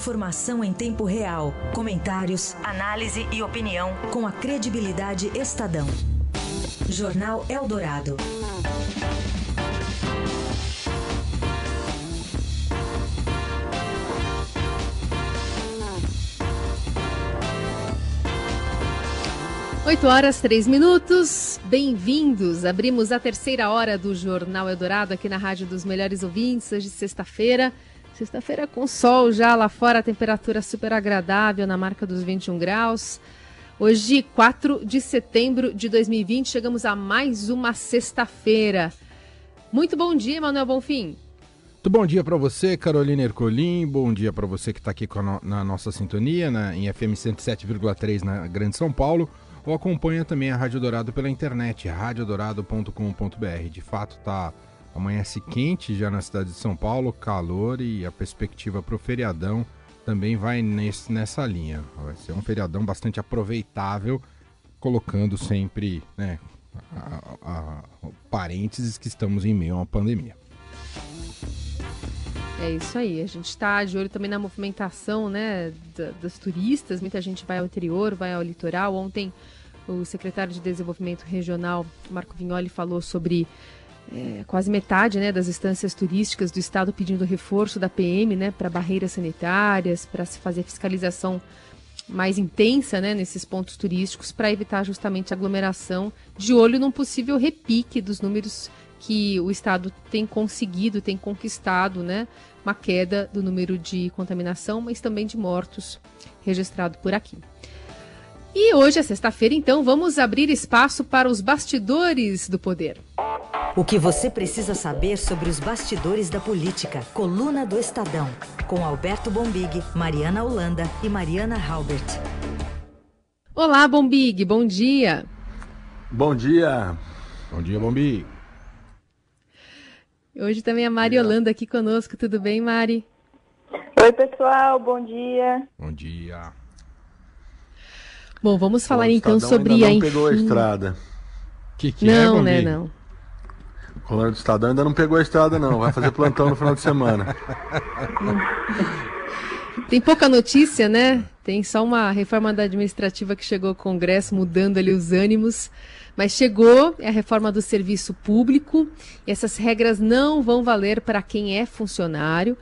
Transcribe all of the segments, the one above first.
Informação em tempo real, comentários, análise e opinião com a credibilidade Estadão. Jornal Eldorado. Oito horas, três minutos. Bem-vindos. Abrimos a terceira hora do Jornal Eldorado aqui na Rádio dos Melhores Ouvintes, hoje sexta-feira. Sexta-feira com sol já lá fora, temperatura super agradável na marca dos 21 graus. Hoje, 4 de setembro de 2020, chegamos a mais uma sexta-feira. Muito bom dia, Manuel Bonfim. Muito bom dia para você, Carolina Ercolim. Bom dia para você que está aqui no, na nossa sintonia, na, em FM 107,3 na Grande São Paulo ou acompanha também a Rádio Dourado pela internet, radiodorado.com.br. De fato, tá amanhece quente já na cidade de São Paulo, calor e a perspectiva para o feriadão também vai nesse, nessa linha. Vai ser um feriadão bastante aproveitável, colocando sempre né, a, a, a, parênteses que estamos em meio a uma pandemia. É isso aí. A gente está de olho também na movimentação né, das turistas. Muita gente vai ao interior, vai ao litoral. Ontem, o secretário de Desenvolvimento Regional, Marco Vignoli, falou sobre é, quase metade né, das instâncias turísticas do estado pedindo reforço da PM né, para barreiras sanitárias, para se fazer fiscalização mais intensa né, nesses pontos turísticos, para evitar justamente aglomeração, de olho num possível repique dos números que o Estado tem conseguido, tem conquistado, né? Uma queda do número de contaminação, mas também de mortos registrado por aqui. E hoje é sexta-feira, então vamos abrir espaço para os bastidores do poder. O que você precisa saber sobre os bastidores da política. Coluna do Estadão. Com Alberto Bombig, Mariana Holanda e Mariana Halbert. Olá, Bombig, bom dia. Bom dia. Bom dia, Bombig. Hoje também a Mari Holanda aqui conosco. Tudo bem, Mari? Oi, pessoal. Bom dia. Bom dia. Bom, vamos falar o então sobre ainda a. Não pegou a estrada. Que que não, é, né? Não. O Colônia do Estadão ainda não pegou a estrada, não. Vai fazer plantão no final de semana. Tem pouca notícia, né? Tem só uma reforma da administrativa que chegou ao Congresso, mudando ali os ânimos. Mas chegou é a reforma do serviço público. E essas regras não vão valer para quem é funcionário.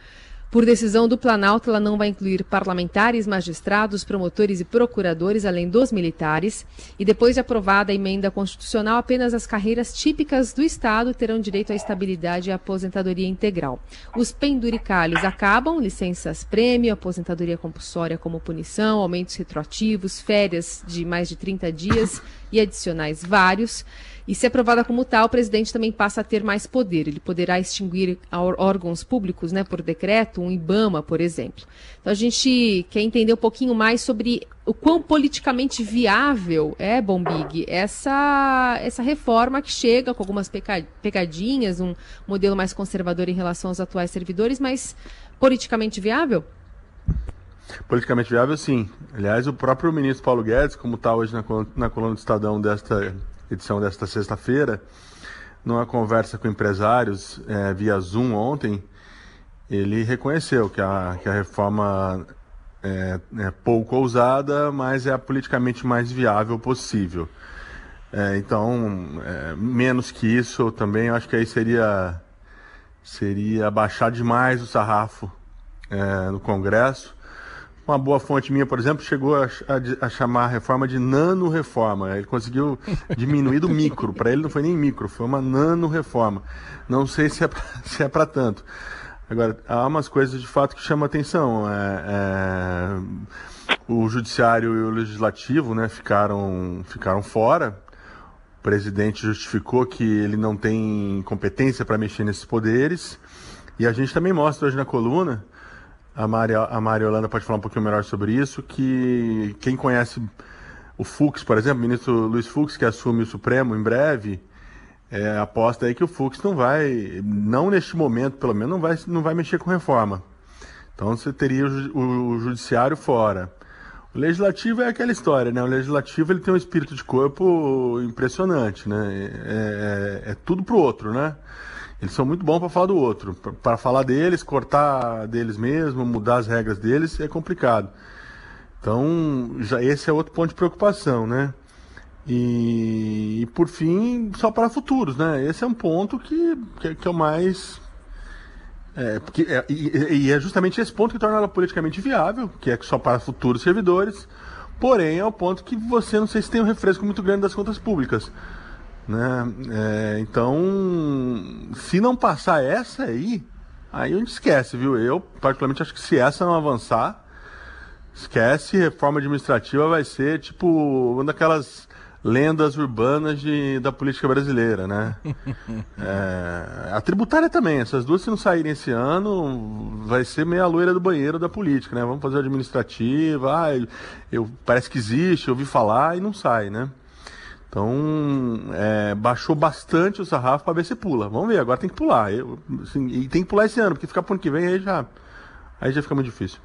Por decisão do Planalto, ela não vai incluir parlamentares, magistrados, promotores e procuradores, além dos militares. E depois de aprovada a emenda constitucional, apenas as carreiras típicas do Estado terão direito à estabilidade e à aposentadoria integral. Os penduricalhos acabam, licenças prêmio, aposentadoria compulsória como punição, aumentos retroativos, férias de mais de 30 dias e adicionais vários. E se aprovada como tal, o presidente também passa a ter mais poder. Ele poderá extinguir órgãos públicos, né, por decreto, um IBAMA, por exemplo. Então a gente quer entender um pouquinho mais sobre o quão politicamente viável é, Bombig, essa, essa reforma que chega com algumas pegadinhas, um modelo mais conservador em relação aos atuais servidores, mas politicamente viável? Politicamente viável, sim. Aliás, o próprio ministro Paulo Guedes, como está hoje na, na coluna do Estadão desta edição desta sexta-feira, numa conversa com empresários é, via Zoom ontem, ele reconheceu que a, que a reforma é, é pouco ousada, mas é a politicamente mais viável possível. É, então, é, menos que isso, também acho que aí seria, seria baixar demais o sarrafo no Congresso uma boa fonte minha, por exemplo, chegou a, a, a chamar a reforma de nano-reforma. Ele conseguiu diminuir do micro. Para ele não foi nem micro, foi uma nano-reforma. Não sei se é para é tanto. Agora, há umas coisas de fato que chamam atenção. É, é, o judiciário e o legislativo né, ficaram, ficaram fora. O presidente justificou que ele não tem competência para mexer nesses poderes. E a gente também mostra hoje na coluna a Mari, a Mari Holanda pode falar um pouquinho melhor sobre isso, que quem conhece o Fux, por exemplo, o ministro Luiz Fux, que assume o Supremo em breve, é, aposta aí que o Fux não vai, não neste momento pelo menos, não vai, não vai mexer com reforma. Então você teria o, o, o judiciário fora. O legislativo é aquela história, né? O legislativo ele tem um espírito de corpo impressionante, né? É, é, é tudo pro outro, né? Eles são muito bons para falar do outro. Para falar deles, cortar deles mesmo, mudar as regras deles, é complicado. Então, já esse é outro ponto de preocupação, né? E, e por fim, só para futuros, né? Esse é um ponto que, que, que é o mais. É, porque, é, e, e, é justamente esse ponto que torna ela politicamente viável, que é só para futuros servidores. Porém, é o ponto que você não sei se tem um refresco muito grande das contas públicas. Né? É, então, se não passar essa aí, aí a gente esquece, viu? Eu, particularmente, acho que se essa não avançar, esquece, reforma administrativa vai ser tipo uma daquelas lendas urbanas de, da política brasileira, né? É, a tributária também, essas duas se não saírem esse ano, vai ser meia loira do banheiro da política, né? Vamos fazer administrativa, ah, eu, eu parece que existe, eu ouvi falar e não sai, né? Então, é, baixou bastante o sarrafo para ver se pula. Vamos ver, agora tem que pular. Eu, assim, e tem que pular esse ano, porque ficar pro ano que vem aí já, aí já fica muito difícil.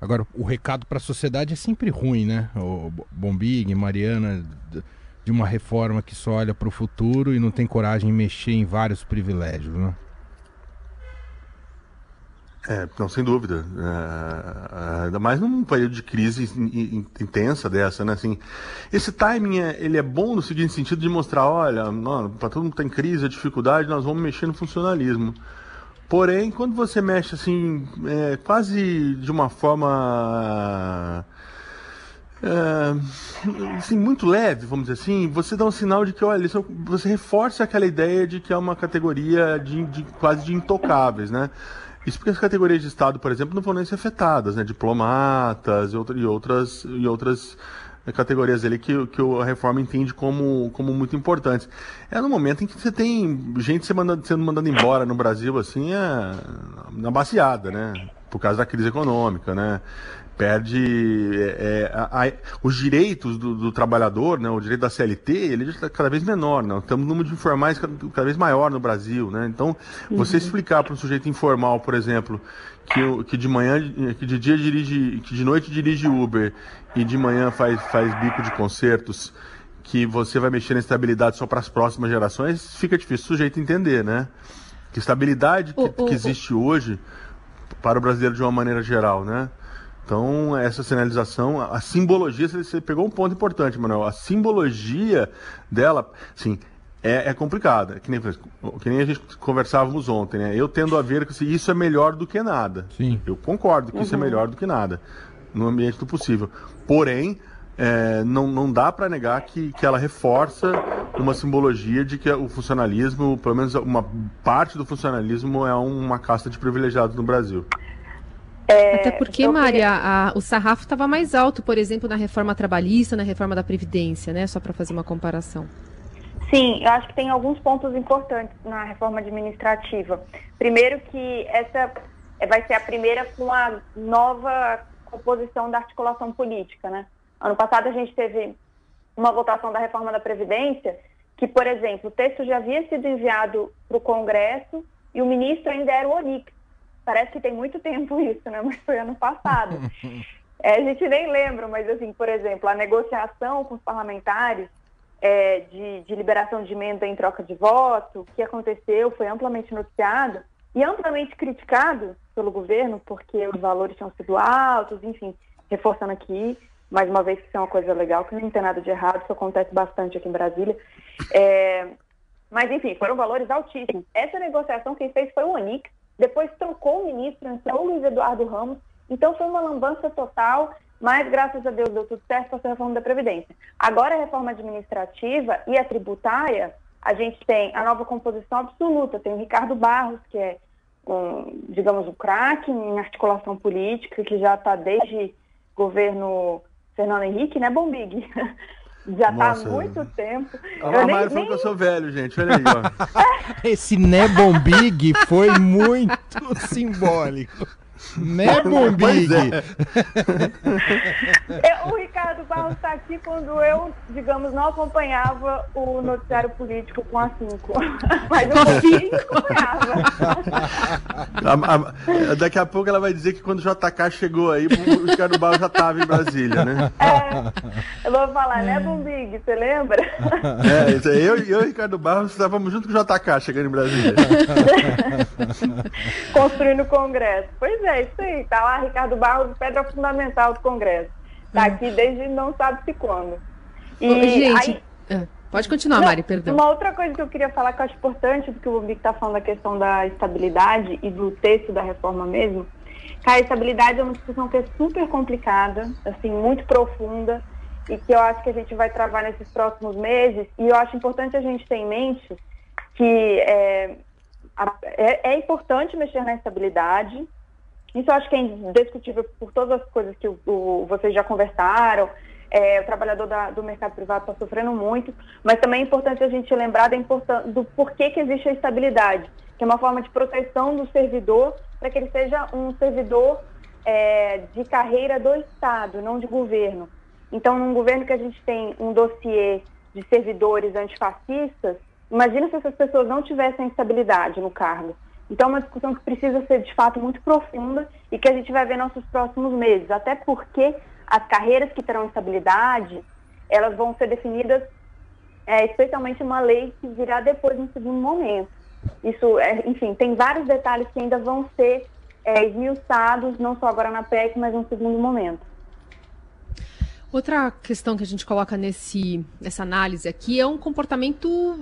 Agora, o recado para a sociedade é sempre ruim, né? O Bombig, Mariana, de uma reforma que só olha para o futuro e não tem coragem de mexer em vários privilégios, né? É, não, sem dúvida. É, é, ainda mais num período de crise intensa dessa, né? Assim, esse timing é, ele é bom no seguinte sentido de mostrar, olha, para todo mundo que tem crise, a dificuldade, nós vamos mexer no funcionalismo. Porém, quando você mexe assim, é, quase de uma forma é, assim, muito leve, vamos dizer assim, você dá um sinal de que, olha, você reforça aquela ideia de que é uma categoria de, de quase de intocáveis, né? Isso porque as categorias de Estado, por exemplo, não vão nem ser afetadas, né? Diplomatas e, outra, outras, e outras categorias ali que, que a reforma entende como, como muito importantes. É no momento em que você tem gente sendo mandada, sendo embora no Brasil, assim, é, na baseada, né? Por causa da crise econômica, né? Perde é, é, a, a, os direitos do, do, trabalhador, né, o direito da CLT, ele está cada vez menor, né? temos um número de informais cada, cada, vez maior no Brasil, né? Então, você uhum. explicar para um sujeito informal, por exemplo, que, que de manhã, que de dia dirige, que de noite dirige Uber e de manhã faz, faz bico de concertos, que você vai mexer na estabilidade só para as próximas gerações, fica difícil o sujeito entender, né? Que estabilidade que, que existe hoje para o brasileiro de uma maneira geral, né? Então, essa sinalização, a simbologia, você pegou um ponto importante, Manuel. A simbologia dela, sim, é, é complicada. Que nem, que nem a gente conversávamos ontem, né? Eu tendo a ver que isso é melhor do que nada. Sim. Eu concordo que uhum. isso é uhum. melhor do que nada, no ambiente do possível. Porém, é, não, não dá para negar que, que ela reforça uma simbologia de que o funcionalismo, pelo menos uma parte do funcionalismo, é uma casta de privilegiados no Brasil. É, Até porque, Maria, a, o sarrafo estava mais alto, por exemplo, na reforma trabalhista, na reforma da Previdência, né? Só para fazer uma comparação. Sim, eu acho que tem alguns pontos importantes na reforma administrativa. Primeiro que essa vai ser a primeira com a nova composição da articulação política, né? Ano passado a gente teve uma votação da reforma da Previdência que, por exemplo, o texto já havia sido enviado para o Congresso e o ministro ainda era o Onix. Parece que tem muito tempo isso, né? Mas foi ano passado. É, a gente nem lembra, mas assim, por exemplo, a negociação com os parlamentares é, de, de, liberação de emenda em troca de voto, que aconteceu, foi amplamente noticiado e amplamente criticado pelo governo, porque os valores tinham sido altos, enfim, reforçando aqui, mais uma vez que isso é uma coisa legal, que não tem nada de errado, isso acontece bastante aqui em Brasília. É, mas, enfim, foram valores altíssimos. Essa negociação quem fez foi o Onix, depois trocou o ministro, entrou o Luiz Eduardo Ramos. Então foi uma lambança total, mas graças a Deus deu tudo certo com a reforma da Previdência. Agora a reforma administrativa e a tributária, a gente tem a nova composição absoluta. Tem o Ricardo Barros, que é, um, digamos, o um craque em articulação política, que já está desde governo Fernando Henrique, né, Bombig? Já está há muito tempo. A Mário nem... falou que eu sou velho, gente. Olha aí, ó. Esse Nebon Big foi muito simbólico. Né, Bombig? É. o Ricardo Barros está aqui quando eu, digamos, não acompanhava o noticiário político com a 5. Mas eu pouquinho acompanhava. daqui a pouco ela vai dizer que quando o JK chegou aí, o Ricardo Barros já estava em Brasília, né? É, eu vou falar, né, Bombig? Você lembra? É, isso aí, eu, eu e o Ricardo Barros estávamos junto com o JK chegando em Brasília. Construindo o Congresso. Pois é, isso aí. Tá lá Ricardo Barros, pedra fundamental do Congresso. Tá hum. aqui desde não sabe se quando. E Ô, gente, aí... Ah, pode continuar, Mari, perdão. Uma outra coisa que eu queria falar que eu acho importante do que o Bobic está falando da questão da estabilidade e do texto da reforma mesmo. Cara, a estabilidade é uma discussão que é super complicada, assim, muito profunda e que eu acho que a gente vai travar nesses próximos meses. E eu acho importante a gente ter em mente que é, é, é importante mexer na estabilidade, isso eu acho que é indiscutível por todas as coisas que o, o, vocês já conversaram. É, o trabalhador da, do mercado privado está sofrendo muito, mas também é importante a gente lembrar da do porquê que existe a estabilidade, que é uma forma de proteção do servidor para que ele seja um servidor é, de carreira do Estado, não de governo. Então, num governo que a gente tem um dossiê de servidores antifascistas, imagina se essas pessoas não tivessem estabilidade no cargo. Então, é uma discussão que precisa ser, de fato, muito profunda e que a gente vai ver nos próximos meses, até porque as carreiras que terão estabilidade, elas vão ser definidas, é, especialmente uma lei que virá depois, no segundo momento. Isso, é, enfim, tem vários detalhes que ainda vão ser é, esmiuçados, não só agora na PEC, mas no segundo momento. Outra questão que a gente coloca nesse, nessa análise aqui é um comportamento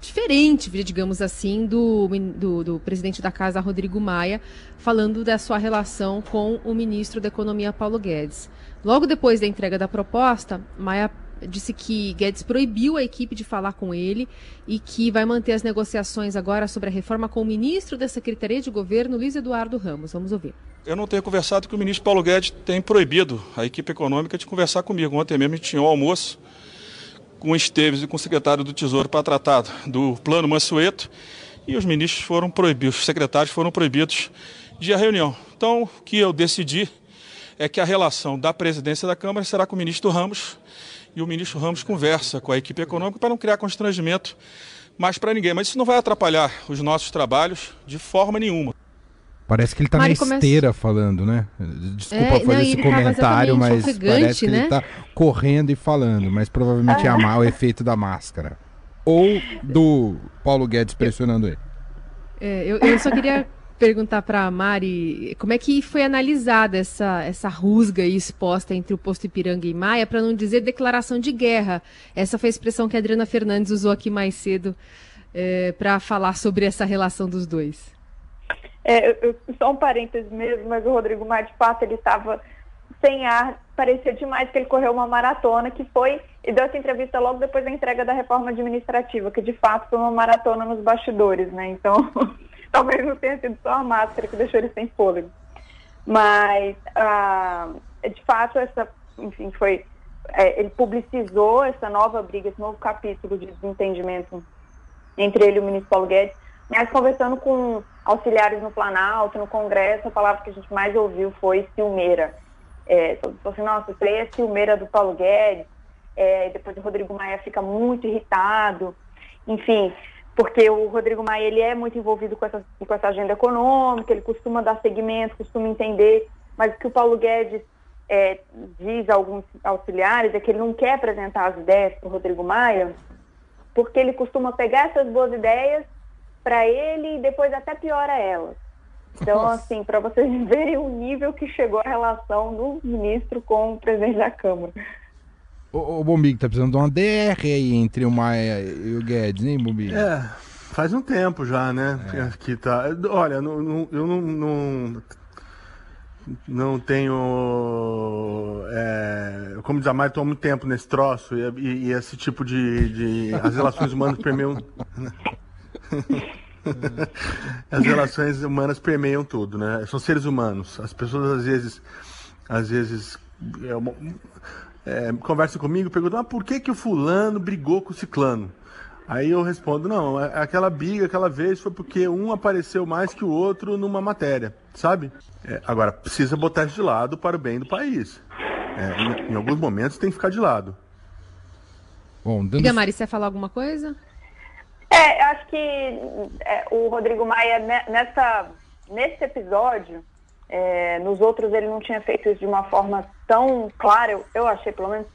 diferente, digamos assim, do, do, do, presidente da casa, Rodrigo Maia, falando da sua relação com o ministro da Economia, Paulo Guedes. Logo depois da entrega da proposta, Maia disse que Guedes proibiu a equipe de falar com ele e que vai manter as negociações agora sobre a reforma com o ministro da Secretaria de Governo, Luiz Eduardo Ramos. Vamos ouvir. Eu não tenho conversado que o ministro Paulo Guedes tem proibido a equipe econômica de conversar comigo. Ontem mesmo a gente tinha um almoço com o Esteves e com o secretário do Tesouro para tratar do plano Mansueto e os ministros foram proibidos, os secretários foram proibidos de à reunião. Então, o que eu decidi é que a relação da presidência da Câmara será com o ministro Ramos e o ministro Ramos conversa com a equipe econômica para não criar constrangimento mais para ninguém. Mas isso não vai atrapalhar os nossos trabalhos de forma nenhuma. Parece que ele está na esteira começa... falando, né? Desculpa é, fazer não, esse comentário, mas parece que né? ele está correndo e falando, mas provavelmente é ah. o efeito da máscara. Ou do Paulo Guedes pressionando ele. É, eu, eu só queria perguntar para a Mari como é que foi analisada essa, essa rusga exposta entre o posto Ipiranga e Maia, para não dizer declaração de guerra. Essa foi a expressão que a Adriana Fernandes usou aqui mais cedo é, para falar sobre essa relação dos dois. É, eu, só um parênteses mesmo, mas o Rodrigo Maia, de fato, ele estava sem ar, parecia demais que ele correu uma maratona, que foi, e deu essa entrevista logo depois da entrega da reforma administrativa, que de fato foi uma maratona nos bastidores, né? Então, talvez não tenha sido só a máscara que deixou ele sem fôlego. Mas, ah, de fato, essa, enfim, foi. É, ele publicizou essa nova briga, esse novo capítulo de desentendimento entre ele e o ministro Paulo Guedes, mas conversando com auxiliares no Planalto, no Congresso, a palavra que a gente mais ouviu foi ciumeira. É, falou assim, nossa, isso aí é ciumeira do Paulo Guedes, é, depois o Rodrigo Maia fica muito irritado, enfim, porque o Rodrigo Maia ele é muito envolvido com essa, com essa agenda econômica, ele costuma dar seguimento, costuma entender, mas o que o Paulo Guedes é, diz a alguns auxiliares é que ele não quer apresentar as ideias para o Rodrigo Maia, porque ele costuma pegar essas boas ideias para ele e depois até piora elas. Então, Nossa. assim, para vocês verem o nível que chegou a relação do ministro com o presidente da Câmara. O, o Bombig tá precisando de uma DR aí entre o Maia e o Guedes, hein, Bombig? É, faz um tempo já, né? É. Que tá. Olha, não, não, eu não, não, não tenho. É, como diz a Maia, estou há muito tempo nesse troço e, e, e esse tipo de, de. As relações humanas permeiam. As relações humanas permeiam tudo, né? São seres humanos. As pessoas às vezes, às vezes é, é, conversam comigo, perguntam: ah, por que que o fulano brigou com o ciclano? Aí eu respondo, não, é, aquela briga aquela vez foi porque um apareceu mais que o outro numa matéria, sabe? É, agora, precisa botar isso de lado para o bem do país. É, em, em, alguns momentos tem que ficar de lado. Bom, dando... Diga, Mari, você falar alguma coisa? É, acho que é, o Rodrigo Maia, nessa, nesse episódio, é, nos outros ele não tinha feito isso de uma forma tão clara, eu, eu achei pelo menos,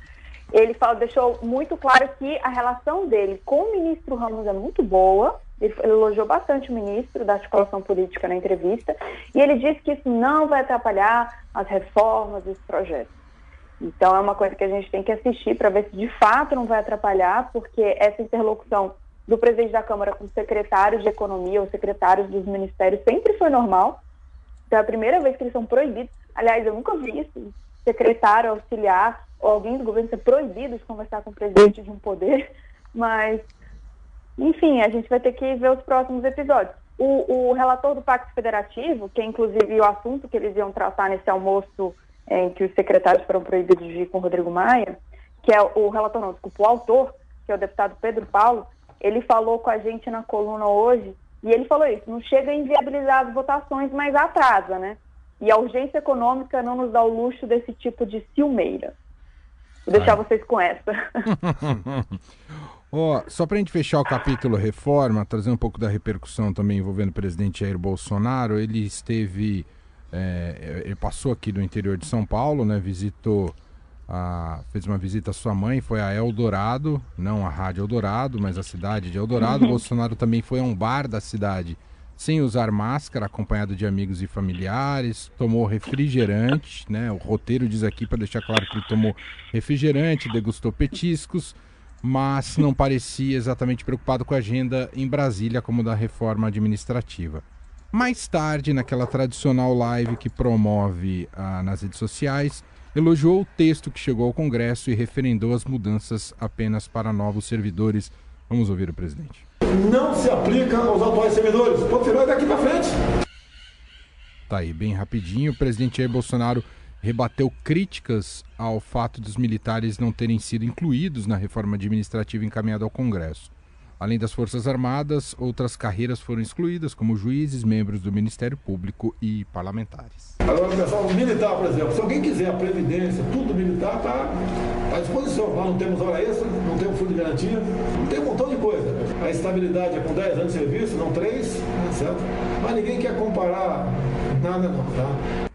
ele falou, deixou muito claro que a relação dele com o ministro Ramos é muito boa. Ele elogiou bastante o ministro da articulação política na entrevista. E ele disse que isso não vai atrapalhar as reformas e os projetos. Então, é uma coisa que a gente tem que assistir para ver se de fato não vai atrapalhar, porque essa interlocução do presidente da Câmara com os secretários de Economia ou secretários dos ministérios sempre foi normal. Então, é a primeira vez que eles são proibidos. Aliás, eu nunca vi isso. Secretário, auxiliar ou alguém do governo ser proibido de conversar com o presidente de um poder, mas, enfim, a gente vai ter que ver os próximos episódios. O, o relator do Pacto Federativo, que é inclusive o assunto que eles iam tratar nesse almoço em que os secretários foram proibidos de ir com o Rodrigo Maia, que é o relator, não, desculpa, o autor, que é o deputado Pedro Paulo, ele falou com a gente na coluna hoje, e ele falou isso, não chega a inviabilizar as votações, mas atrasa, né? E a urgência econômica não nos dá o luxo desse tipo de ciumeira. Vou deixar Ai. vocês com essa. oh, só para a gente fechar o capítulo reforma, trazer um pouco da repercussão também envolvendo o presidente Jair Bolsonaro, ele esteve, é, ele passou aqui do interior de São Paulo, né, visitou, a, fez uma visita à sua mãe, foi a Eldorado, não a Rádio Eldorado, mas a cidade de Eldorado. Uhum. Bolsonaro também foi a um bar da cidade sem usar máscara, acompanhado de amigos e familiares, tomou refrigerante, né? O roteiro diz aqui para deixar claro que ele tomou refrigerante, degustou petiscos, mas não parecia exatamente preocupado com a agenda em Brasília como da reforma administrativa. Mais tarde, naquela tradicional live que promove ah, nas redes sociais, elogiou o texto que chegou ao Congresso e referendou as mudanças apenas para novos servidores. Vamos ouvir o presidente não se aplica aos atuais servidores. Tirar daqui para frente. Tá aí, bem rapidinho. O presidente Jair Bolsonaro rebateu críticas ao fato dos militares não terem sido incluídos na reforma administrativa encaminhada ao Congresso. Além das Forças Armadas, outras carreiras foram excluídas, como juízes, membros do Ministério Público e parlamentares. Agora, pessoal, militar, por exemplo, se alguém quiser a previdência, tudo militar está tá à disposição. Nós não temos hora extra, não temos fundo de garantia, tem um montão de coisa. A estabilidade é com 10 anos de serviço, não 3, né, certo? Mas ninguém quer comparar nada não, tá?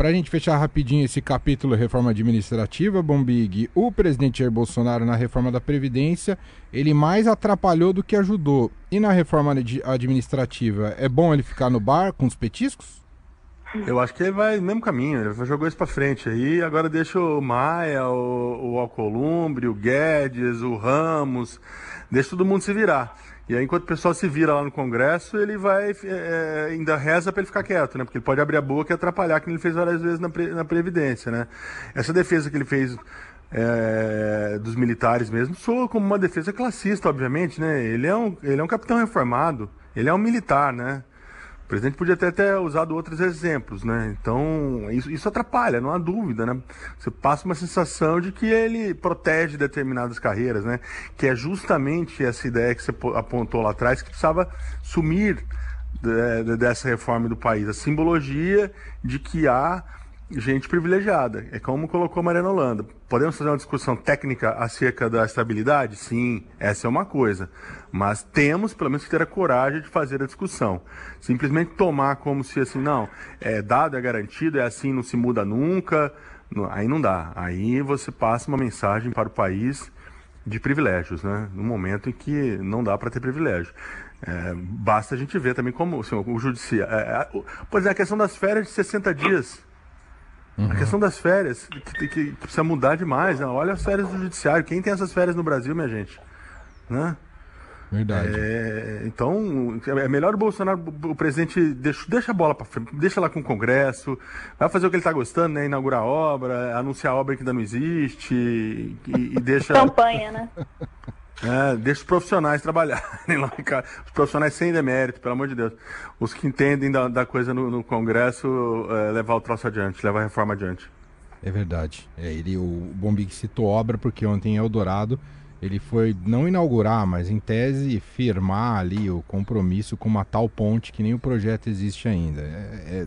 Para a gente fechar rapidinho esse capítulo reforma administrativa, Bombig, o presidente Jair Bolsonaro na reforma da Previdência, ele mais atrapalhou do que ajudou. E na reforma administrativa, é bom ele ficar no bar com os petiscos? Eu acho que ele vai no mesmo caminho, ele jogou isso para frente aí, agora deixa o Maia, o, o Alcolumbre, o Guedes, o Ramos, deixa todo mundo se virar. E aí, enquanto o pessoal se vira lá no Congresso, ele vai, é, ainda reza para ele ficar quieto, né? Porque ele pode abrir a boca e atrapalhar, como ele fez várias vezes na, na Previdência, né? Essa defesa que ele fez é, dos militares mesmo soa como uma defesa classista, obviamente, né? Ele é um, ele é um capitão reformado, ele é um militar, né? O presidente podia até ter usado outros exemplos, né? Então, isso, isso atrapalha, não há dúvida, né? Você passa uma sensação de que ele protege determinadas carreiras, né? Que é justamente essa ideia que você apontou lá atrás, que precisava sumir de, dessa reforma do país. A simbologia de que há gente privilegiada. É como colocou Mariana Holanda. Podemos fazer uma discussão técnica acerca da estabilidade? Sim, essa é uma coisa. Mas temos, pelo menos, que ter a coragem de fazer a discussão. Simplesmente tomar como se assim, não, é dado, é garantido, é assim, não se muda nunca. Aí não dá. Aí você passa uma mensagem para o país de privilégios, né? No momento em que não dá para ter privilégio. É, basta a gente ver também como assim, o judiciário. É, é, por exemplo, a questão das férias de 60 dias. Uhum. A questão das férias, que, que, que, precisa mudar demais. Né? Olha as férias do judiciário. Quem tem essas férias no Brasil, minha gente? Né? Verdade. É, então, é melhor o Bolsonaro, o presidente, deixa, deixa a bola para frente, deixa lá com o Congresso, vai fazer o que ele está gostando, né? Inaugurar a obra, anunciar a obra que ainda não existe e, e deixa. Campanha, né? É, deixa os profissionais trabalharem lá, os profissionais sem demérito, pelo amor de Deus. Os que entendem da, da coisa no, no Congresso, é, levar o troço adiante, levar a reforma adiante. É verdade. É, ele, o Bombig citou obra porque ontem em Eldorado ele foi não inaugurar, mas em tese firmar ali o compromisso com uma tal ponte que nem o projeto existe ainda. É, é,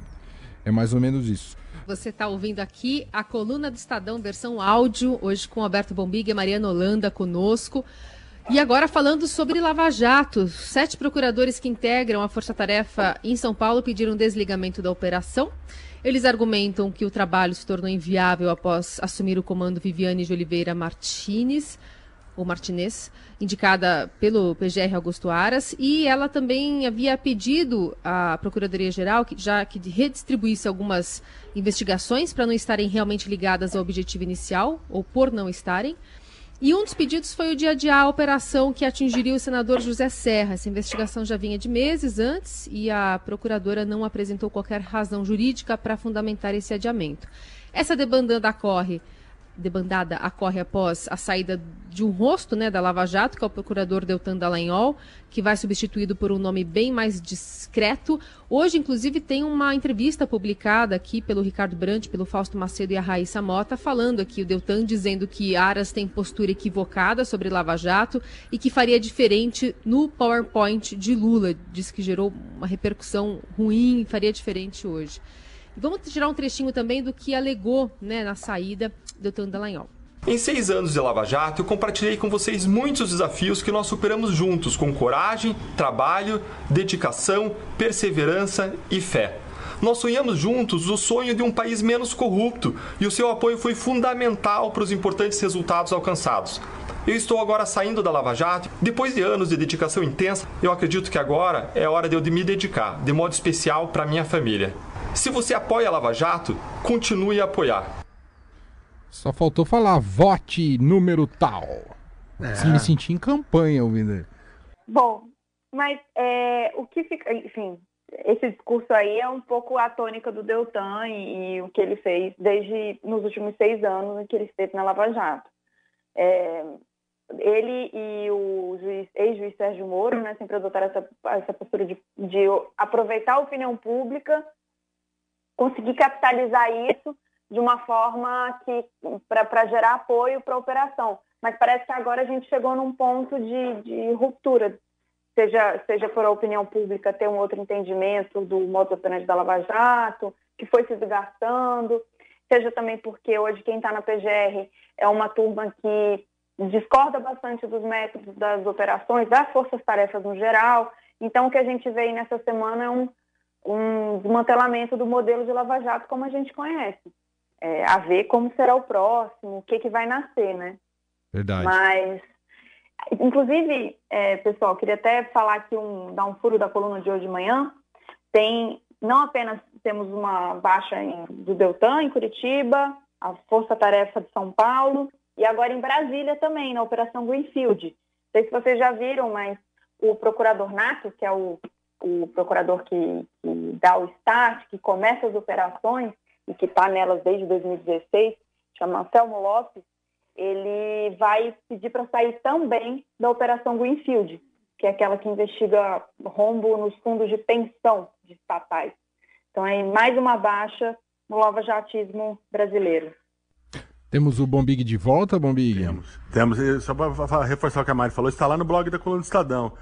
é mais ou menos isso. Você está ouvindo aqui a coluna do Estadão, versão áudio, hoje com Alberto Bombig e Mariana Holanda conosco. E agora falando sobre Lava Jato, sete procuradores que integram a Força Tarefa em São Paulo pediram desligamento da operação. Eles argumentam que o trabalho se tornou inviável após assumir o comando Viviane de Oliveira Martinez, ou Martinez, indicada pelo PGR Augusto Aras, e ela também havia pedido à Procuradoria-Geral que já que redistribuísse algumas investigações para não estarem realmente ligadas ao objetivo inicial, ou por não estarem. E um dos pedidos foi o de adiar a operação que atingiria o senador José Serra. Essa investigação já vinha de meses antes e a procuradora não apresentou qualquer razão jurídica para fundamentar esse adiamento. Essa debandada ocorre debandada ocorre após a saída de um rosto né, da Lava Jato, que é o procurador Deltan Dallagnol, que vai substituído por um nome bem mais discreto. Hoje, inclusive, tem uma entrevista publicada aqui pelo Ricardo Brandt, pelo Fausto Macedo e a Raíssa Mota, falando aqui o Deltan dizendo que Aras tem postura equivocada sobre Lava Jato e que faria diferente no PowerPoint de Lula. Diz que gerou uma repercussão ruim e faria diferente hoje. Vamos tirar um trechinho também do que alegou né, na saída do Dallagnol. Em seis anos de Lava Jato, eu compartilhei com vocês muitos desafios que nós superamos juntos, com coragem, trabalho, dedicação, perseverança e fé. Nós sonhamos juntos o sonho de um país menos corrupto e o seu apoio foi fundamental para os importantes resultados alcançados. Eu estou agora saindo da Lava Jato. Depois de anos de dedicação intensa, eu acredito que agora é hora de eu me dedicar, de modo especial, para minha família. Se você apoia a Lava Jato, continue a apoiar. Só faltou falar, vote número tal. É. Se me sentir em campanha ouvindo. Bom, mas é, o que fica, enfim, esse discurso aí é um pouco a tônica do Deltan e, e, o que ele fez desde nos últimos seis anos em que ele esteve na Lava Jato. É, ele e o ex-juiz Sérgio Moro né, sempre adotaram essa, essa postura de, de aproveitar a opinião pública, conseguir capitalizar isso de uma forma que para gerar apoio para a operação. Mas parece que agora a gente chegou num ponto de, de ruptura, seja, seja por a opinião pública ter um outro entendimento do modo operante da Lava Jato, que foi se desgastando, seja também porque hoje quem está na PGR é uma turma que discorda bastante dos métodos das operações, das forças-tarefas no geral. Então, o que a gente vê nessa semana é um, um desmantelamento do modelo de Lava Jato como a gente conhece é, a ver como será o próximo, o que, que vai nascer, né? Verdade. Mas, inclusive, é, pessoal, queria até falar aqui, um, dar um furo da coluna de hoje de manhã. Tem, não apenas temos uma baixa em, do Deltan, em Curitiba, a Força Tarefa de São Paulo, e agora em Brasília também, na Operação Greenfield. Não sei se vocês já viram, mas o procurador Nato, que é o, o procurador que, que dá o start, que começa as operações, e que está nelas desde 2016, chama Anselmo Lopes, ele vai pedir para sair também da Operação Greenfield, que é aquela que investiga rombo nos fundos de pensão de estatais. Então, é mais uma baixa no lava-jatismo brasileiro. Temos o Bombig de volta, Bombig? Temos. Temos. Só para reforçar o que a Mari falou, está lá no blog da Coluna do Estadão.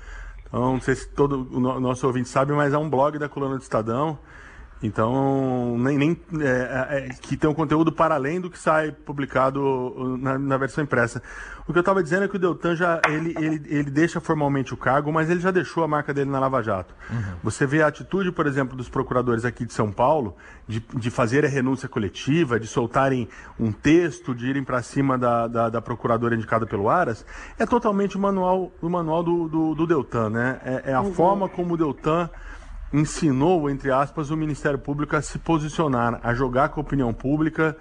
Então, não sei se todo o nosso ouvinte sabe, mas é um blog da Coluna do Estadão. Então, nem, nem é, é, é, que tem um conteúdo para além do que sai publicado na, na versão impressa. O que eu estava dizendo é que o Deltan já ele, ele, ele deixa formalmente o cargo, mas ele já deixou a marca dele na Lava Jato. Uhum. Você vê a atitude, por exemplo, dos procuradores aqui de São Paulo de, de fazer a renúncia coletiva, de soltarem um texto, de irem para cima da, da, da, procuradora indicada pelo Aras, é totalmente o manual, o manual do, do, do Deltan, né? É, é a uhum. forma como o Deltan ensinou, entre aspas, o Ministério Público a se posicionar, a jogar com a opinião pública,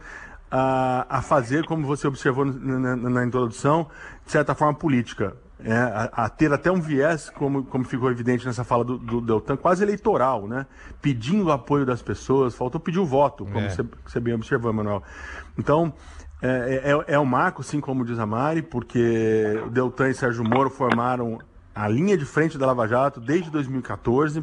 a, a fazer, como você observou na, na, na introdução, de certa forma política. É, a, a, ter até um viés, como, como ficou evidente nessa fala do, do Deltan, quase eleitoral, né? Pedindo o apoio das pessoas, faltou pedir o voto, como é. você, você bem observou, Manuel. Então, é, é, é um marco, sim, como diz a Mari, porque o Deltan e Sérgio Moro formaram a linha de frente da Lava Jato desde 2014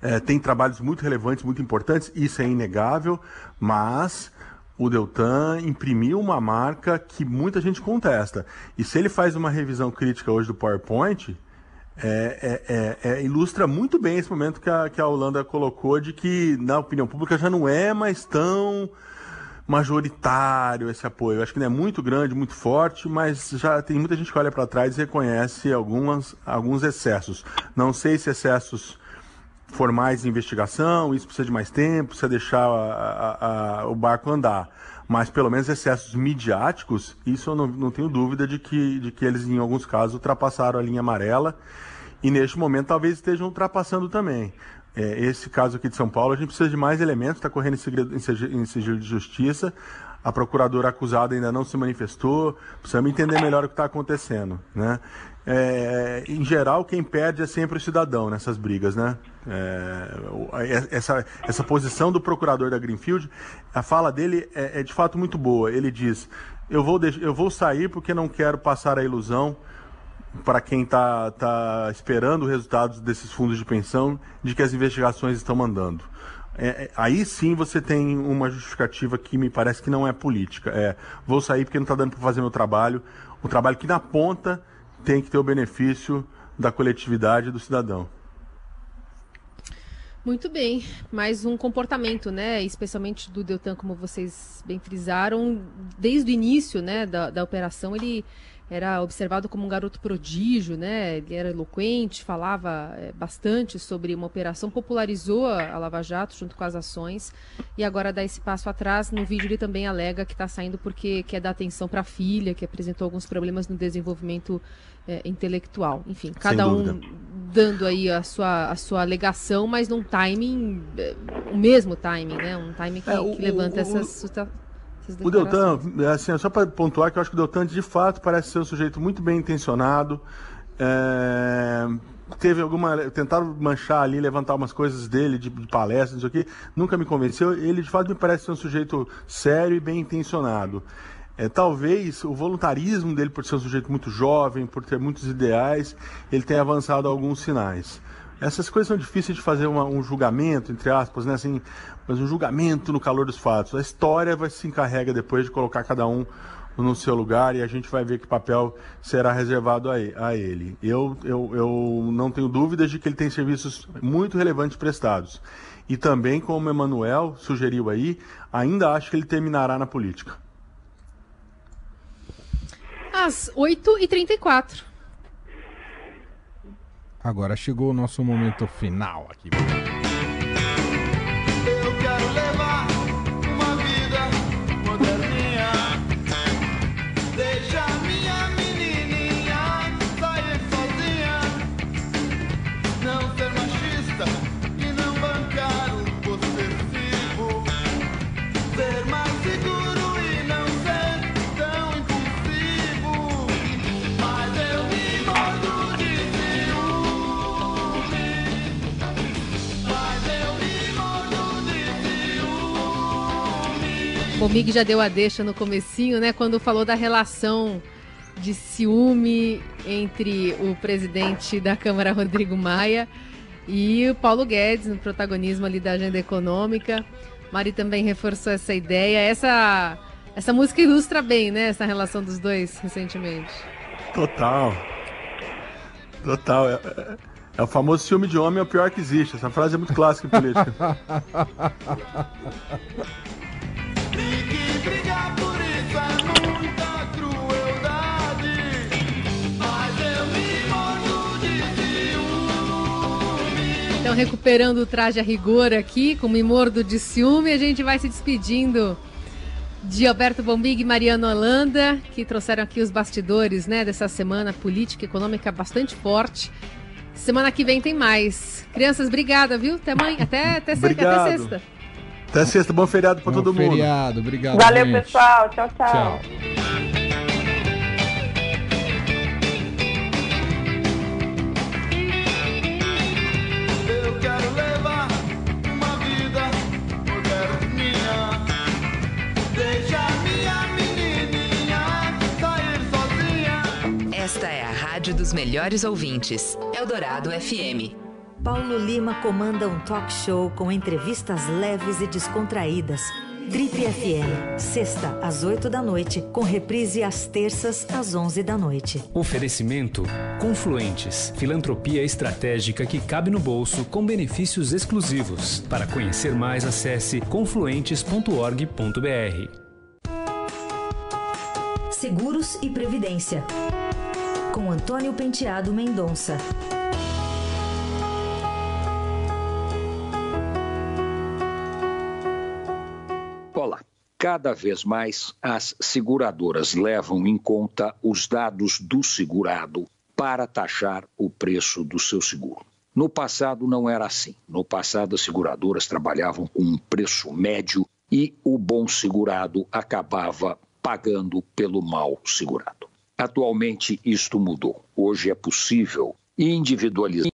é, tem trabalhos muito relevantes, muito importantes, isso é inegável, mas o Deltan imprimiu uma marca que muita gente contesta. E se ele faz uma revisão crítica hoje do PowerPoint, é, é, é, é ilustra muito bem esse momento que a, que a Holanda colocou de que na opinião pública já não é mais tão majoritário esse apoio. Acho que não é muito grande, muito forte, mas já tem muita gente que olha para trás e reconhece algumas, alguns excessos. Não sei se excessos formais de investigação, isso precisa de mais tempo, precisa deixar a, a, a, o barco andar. Mas pelo menos excessos midiáticos, isso eu não, não tenho dúvida de que, de que eles, em alguns casos, ultrapassaram a linha amarela e neste momento talvez estejam ultrapassando também. É, esse caso aqui de São Paulo, a gente precisa de mais elementos, está correndo em, segredo, em sigilo de justiça. A procuradora acusada ainda não se manifestou, precisamos entender melhor o que está acontecendo. Né? É, em geral, quem perde é sempre o cidadão nessas brigas. Né? É, essa, essa posição do procurador da Greenfield, a fala dele é, é de fato muito boa. Ele diz: eu vou, eu vou sair porque não quero passar a ilusão para quem está tá esperando resultados desses fundos de pensão de que as investigações estão mandando. É, é, aí sim você tem uma justificativa que me parece que não é política. É, vou sair porque não está dando para fazer meu trabalho. O trabalho que na ponta tem que ter o benefício da coletividade do cidadão. Muito bem, mais um comportamento, né, especialmente do Deltan, como vocês bem frisaram, desde o início, né, da, da operação, ele era observado como um garoto prodígio, né? Ele era eloquente, falava é, bastante sobre uma operação, popularizou a Lava Jato junto com as ações e agora dá esse passo atrás. No vídeo ele também alega que está saindo porque quer dar atenção para a filha, que apresentou alguns problemas no desenvolvimento é, intelectual. Enfim, cada um dando aí a sua, a sua alegação, mas num timing, é, o mesmo timing, né? Um timing que, é, o, que levanta o, essas o Deltan, assim, só para pontuar que eu acho que o Deltan de fato parece ser um sujeito muito bem intencionado. É, teve alguma. Tentaram manchar ali, levantar umas coisas dele de, de palestras, não sei o quê. Nunca me convenceu. Ele de fato me parece ser um sujeito sério e bem intencionado. É, talvez o voluntarismo dele, por ser um sujeito muito jovem, por ter muitos ideais, ele tenha avançado alguns sinais. Essas coisas são difíceis de fazer uma, um julgamento, entre aspas, né? Assim, mas um julgamento no calor dos fatos. A história vai se encarrega depois de colocar cada um no seu lugar e a gente vai ver que papel será reservado a ele. Eu, eu, eu não tenho dúvidas de que ele tem serviços muito relevantes prestados. E também, como o Emanuel sugeriu aí, ainda acho que ele terminará na política. Às 8h34. Agora chegou o nosso momento final aqui. O Mig já deu a deixa no comecinho, né? Quando falou da relação de ciúme entre o presidente da Câmara, Rodrigo Maia, e o Paulo Guedes, no protagonismo ali da agenda econômica. Mari também reforçou essa ideia. Essa, essa música ilustra bem, né? Essa relação dos dois recentemente. Total. Total. É, é- é o famoso ciúme de homem é o pior que existe. Essa frase é muito clássica em política. recuperando o traje a rigor aqui, com o Mimordo de ciúme, a gente vai se despedindo de Alberto Bombig e Mariana Holanda, que trouxeram aqui os bastidores né, dessa semana política e econômica bastante forte. Semana que vem tem mais. Crianças, obrigada, viu? Até amanhã. Até, até, se- Obrigado. até sexta. Até sexta, bom feriado pra Bom todo mundo. feriado, obrigado. Valeu, gente. pessoal. Tchau, tchau. Tchau. Esta é a rádio dos melhores ouvintes. Eldorado FM. Paulo Lima comanda um talk show com entrevistas leves e descontraídas. Trip FM, sexta às 8 da noite, com reprise às terças às 11 da noite. Oferecimento Confluentes, filantropia estratégica que cabe no bolso com benefícios exclusivos. Para conhecer mais, acesse confluentes.org.br. Seguros e Previdência. Com Antônio Penteado Mendonça. Olá. Cada vez mais as seguradoras levam em conta os dados do segurado para taxar o preço do seu seguro. No passado não era assim. No passado as seguradoras trabalhavam com um preço médio e o bom segurado acabava pagando pelo mal segurado. Atualmente isto mudou. Hoje é possível individualizar